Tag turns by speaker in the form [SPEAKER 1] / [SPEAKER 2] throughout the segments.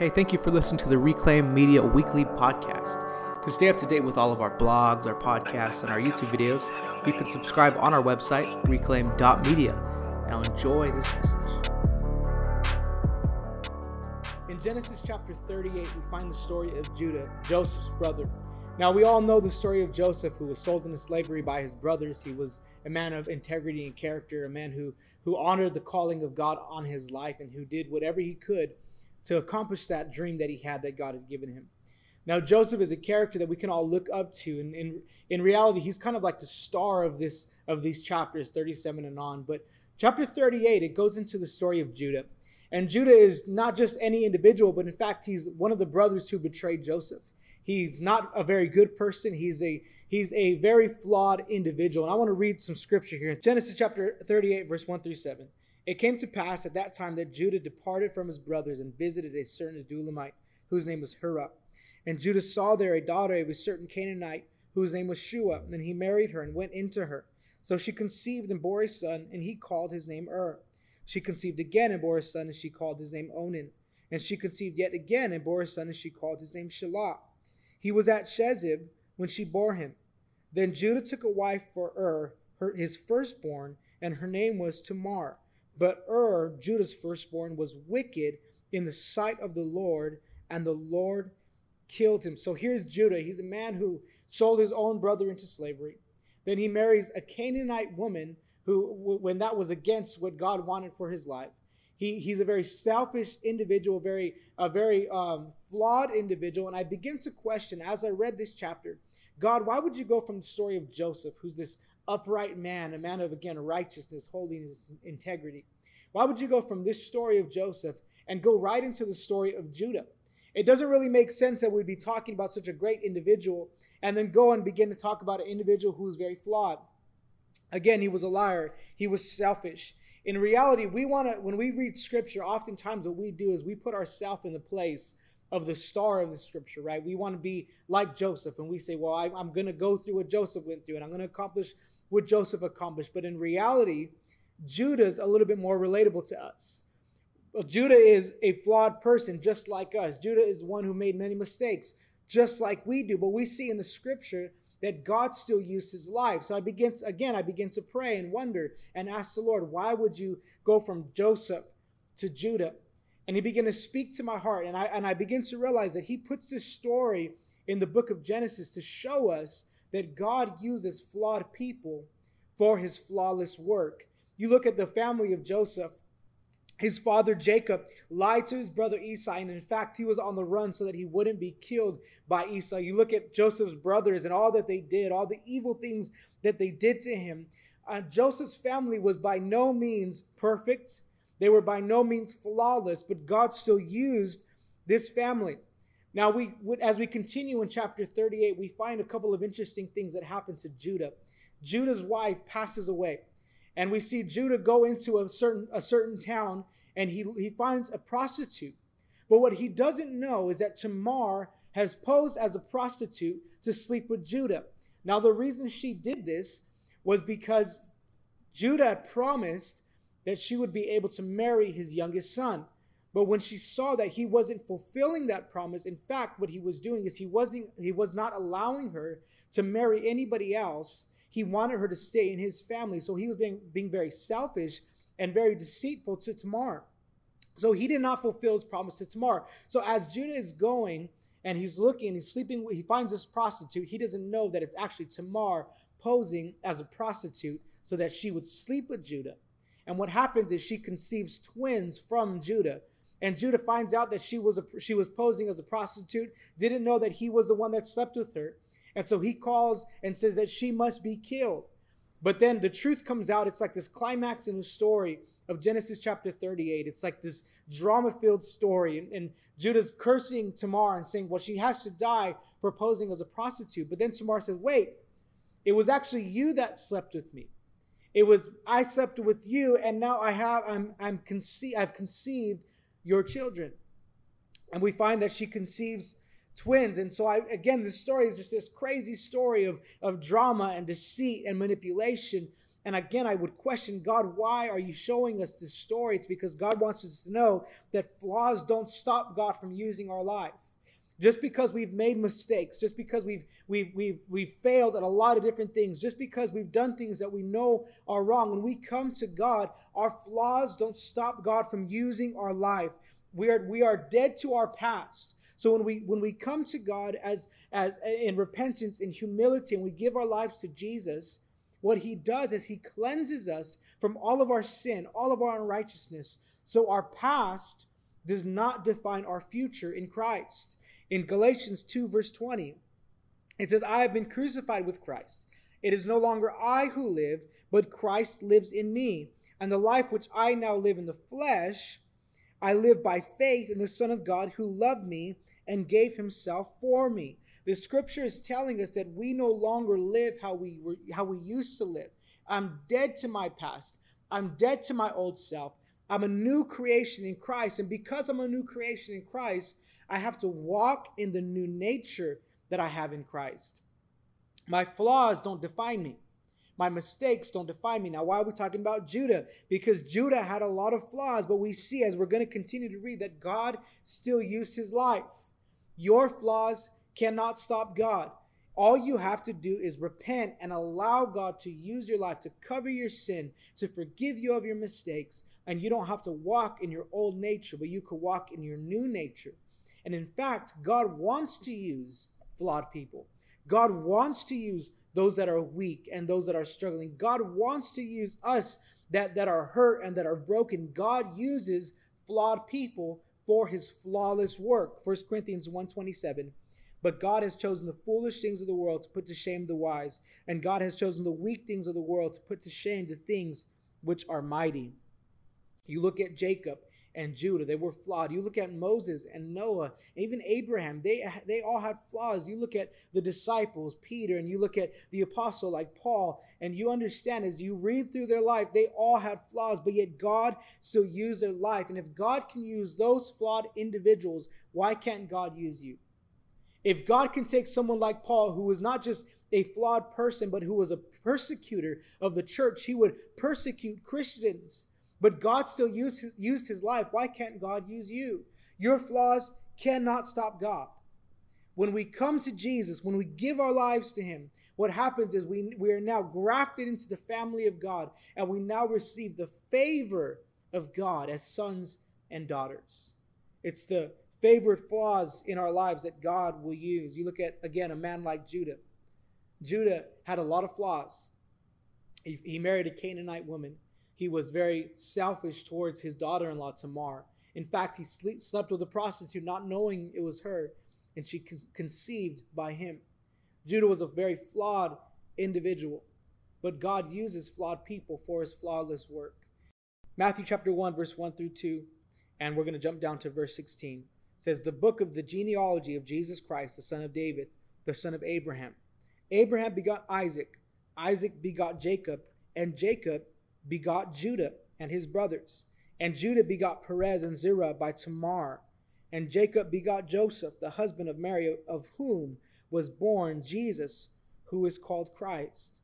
[SPEAKER 1] Hey, thank you for listening to the Reclaim Media Weekly Podcast. To stay up to date with all of our blogs, our podcasts, and our YouTube videos, you can subscribe on our website, reclaim.media. Now enjoy this message. In Genesis chapter 38, we find the story of Judah, Joseph's brother. Now, we all know the story of Joseph, who was sold into slavery by his brothers. He was a man of integrity and character, a man who, who honored the calling of God on his life and who did whatever he could to accomplish that dream that he had that God had given him. Now, Joseph is a character that we can all look up to, and in, in reality, he's kind of like the star of this of these chapters, 37 and on. But chapter 38, it goes into the story of Judah. And Judah is not just any individual, but in fact, he's one of the brothers who betrayed Joseph. He's not a very good person. He's a he's a very flawed individual. And I want to read some scripture here. Genesis chapter 38, verse 1 through 7. It came to pass at that time that Judah departed from his brothers and visited a certain Adullamite, whose name was Hirah. And Judah saw there a daughter of a certain Canaanite, whose name was Shua, and he married her and went into her. So she conceived and bore a son, and he called his name Ur. She conceived again and bore a son, and she called his name Onan. And she conceived yet again and bore a son, and she called his name Shelah. He was at Chezib when she bore him. Then Judah took a wife for Ur, her, his firstborn, and her name was Tamar. But Ur, Judah's firstborn, was wicked in the sight of the Lord, and the Lord killed him. So here's Judah. He's a man who sold his own brother into slavery. Then he marries a Canaanite woman who, when that was against what God wanted for his life. He, he's a very selfish individual, very a very um, flawed individual. And I begin to question as I read this chapter, God, why would you go from the story of Joseph, who's this upright man, a man of, again, righteousness, holiness, integrity. Why would you go from this story of Joseph and go right into the story of Judah? It doesn't really make sense that we'd be talking about such a great individual and then go and begin to talk about an individual who is very flawed. Again, he was a liar, he was selfish. In reality, we want to, when we read scripture, oftentimes what we do is we put ourselves in the place of the star of the scripture, right? We want to be like Joseph, and we say, well, I, am going to go through what Joseph went through, and I'm going to accomplish what Joseph accomplished. But in reality, Judah's a little bit more relatable to us. Well, Judah is a flawed person just like us. Judah is one who made many mistakes just like we do. But we see in the scripture that God still used his life. So I begin to, again, I begin to pray and wonder and ask the Lord, why would you go from Joseph to Judah? And he began to speak to my heart. And I and I begin to realize that he puts this story in the book of Genesis to show us that God uses flawed people for his flawless work. You look at the family of Joseph. His father Jacob lied to his brother Esau, and in fact, he was on the run so that he wouldn't be killed by Esau. You look at Joseph's brothers and all that they did, all the evil things that they did to him. Uh, Joseph's family was by no means perfect, they were by no means flawless, but God still used this family. Now, we as we continue in chapter 38, we find a couple of interesting things that happen to Judah. Judah's wife passes away, and we see Judah go into a certain a certain town, and he he finds a prostitute. But what he doesn't know is that Tamar has posed as a prostitute to sleep with Judah. Now, the reason she did this was because Judah promised that she would be able to marry his youngest son. But when she saw that he wasn't fulfilling that promise, in fact, what he was doing is he wasn't he was not allowing her to marry anybody else. He wanted her to stay in his family. So he was being, being very selfish and very deceitful to Tamar. So he did not fulfill his promise to Tamar. So as Judah is going and he's looking, he's sleeping, he finds this prostitute. He doesn't know that it's actually Tamar posing as a prostitute so that she would sleep with Judah. And what happens is she conceives twins from Judah. And Judah finds out that she was a, she was posing as a prostitute, didn't know that he was the one that slept with her. And so he calls and says that she must be killed. But then the truth comes out. It's like this climax in the story of Genesis chapter 38. It's like this drama filled story. And, and, Judah's cursing Tamar and saying, well, she has to die for posing as a prostitute. But then Tamar says, wait, it was actually you that slept with me. It was I slept with you, and now I have I'm I'm conce- I've conceived your children. And we find that she conceives twins. And so I again, this story is just this crazy story of, of drama and deceit and manipulation. And again, I would question God, why are you showing us this story? It's because God wants us to know that flaws don't stop God from using our life. Just because we've made mistakes, just because we've, we've, we've, we've failed at a lot of different things, just because we've done things that we know are wrong, when we come to God, our flaws don't stop God from using our life. We are, we are dead to our past. So when we when we come to God as as in repentance in humility and we give our lives to Jesus, what he does is he cleanses us from all of our sin, all of our unrighteousness. So our past does not define our future in Christ. In Galatians 2, verse 20, it says, I have been crucified with Christ. It is no longer I who live, but Christ lives in me. And the life which I now live in the flesh, I live by faith in the Son of God who loved me and gave himself for me. The scripture is telling us that we no longer live how we were how we used to live. I'm dead to my past. I'm dead to my old self. I'm a new creation in Christ. And because I'm a new creation in Christ, I have to walk in the new nature that I have in Christ. My flaws don't define me. My mistakes don't define me. Now, why are we talking about Judah? Because Judah had a lot of flaws, but we see as we're going to continue to read that God still used his life. Your flaws cannot stop God. All you have to do is repent and allow God to use your life to cover your sin, to forgive you of your mistakes. And you don't have to walk in your old nature, but you can walk in your new nature. And in fact, God wants to use flawed people. God wants to use those that are weak and those that are struggling. God wants to use us that, that are hurt and that are broken. God uses flawed people for his flawless work. 1 Corinthians 127 but God has chosen the foolish things of the world to put to shame the wise, and God has chosen the weak things of the world to put to shame the things which are mighty. You look at Jacob and Judah, they were flawed. You look at Moses and Noah, even Abraham, they, they all had flaws. You look at the disciples, Peter, and you look at the apostle like Paul, and you understand as you read through their life, they all had flaws, but yet God still used their life. And if God can use those flawed individuals, why can't God use you? If God can take someone like Paul, who was not just a flawed person, but who was a persecutor of the church, he would persecute Christians. But God still used his, used his life. Why can't God use you? Your flaws cannot stop God. When we come to Jesus, when we give our lives to him, what happens is we, we are now grafted into the family of God and we now receive the favor of God as sons and daughters. It's the favorite flaws in our lives that God will use. You look at, again, a man like Judah. Judah had a lot of flaws. He, he married a Canaanite woman. He was very selfish towards his daughter in law, Tamar. In fact, he sleep, slept with a prostitute, not knowing it was her, and she con- conceived by him. Judah was a very flawed individual, but God uses flawed people for his flawless work. Matthew chapter 1, verse 1 through 2, and we're going to jump down to verse 16 says the book of the genealogy of Jesus Christ, the son of David, the son of Abraham. Abraham begot Isaac, Isaac begot Jacob, and Jacob begot Judah and his brothers. And Judah begot Perez and Zerah by Tamar. And Jacob begot Joseph, the husband of Mary, of whom was born Jesus, who is called Christ.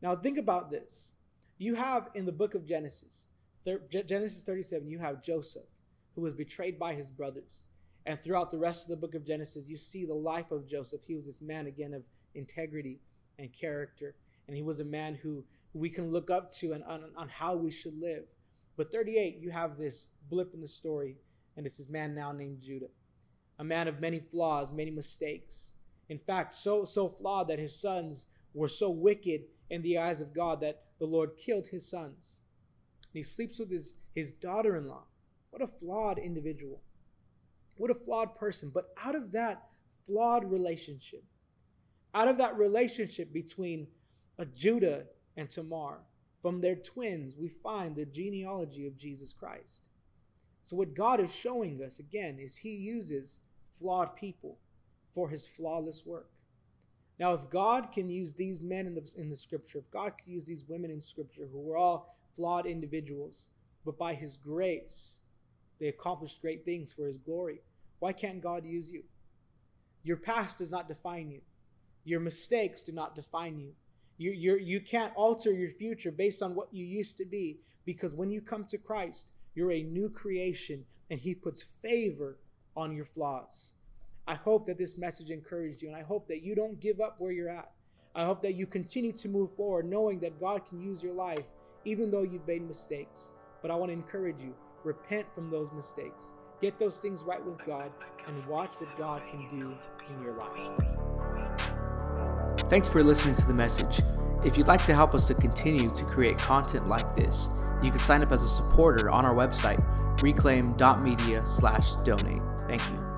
[SPEAKER 1] Now think about this. You have in the book of Genesis, Genesis 37, you have Joseph who was betrayed by his brothers. And throughout the rest of the book of Genesis, you see the life of Joseph. He was this man, again, of integrity and character. And he was a man who we can look up to and on, on how we should live. But 38, you have this blip in the story, and it's this man now named Judah, a man of many flaws, many mistakes. In fact, so so flawed that his sons were so wicked in the eyes of God that the Lord killed his sons. And he sleeps with his, his daughter-in-law. What a flawed individual. What a flawed person. But out of that flawed relationship, out of that relationship between a Judah and Tamar, from their twins, we find the genealogy of Jesus Christ. So, what God is showing us again is He uses flawed people for His flawless work. Now, if God can use these men in the, in the scripture, if God can use these women in scripture who were all flawed individuals, but by His grace, they accomplished great things for His glory. Why can't God use you? Your past does not define you. Your mistakes do not define you. You you you can't alter your future based on what you used to be because when you come to Christ, you're a new creation and he puts favor on your flaws. I hope that this message encouraged you and I hope that you don't give up where you're at. I hope that you continue to move forward knowing that God can use your life even though you've made mistakes. But I want to encourage you repent from those mistakes, get those things right with God, and watch what God can do in your life. Thanks for listening to the message. If you'd like to help us to continue to create content like this, you can sign up as a supporter on our website, reclaim.media/donate. Thank you.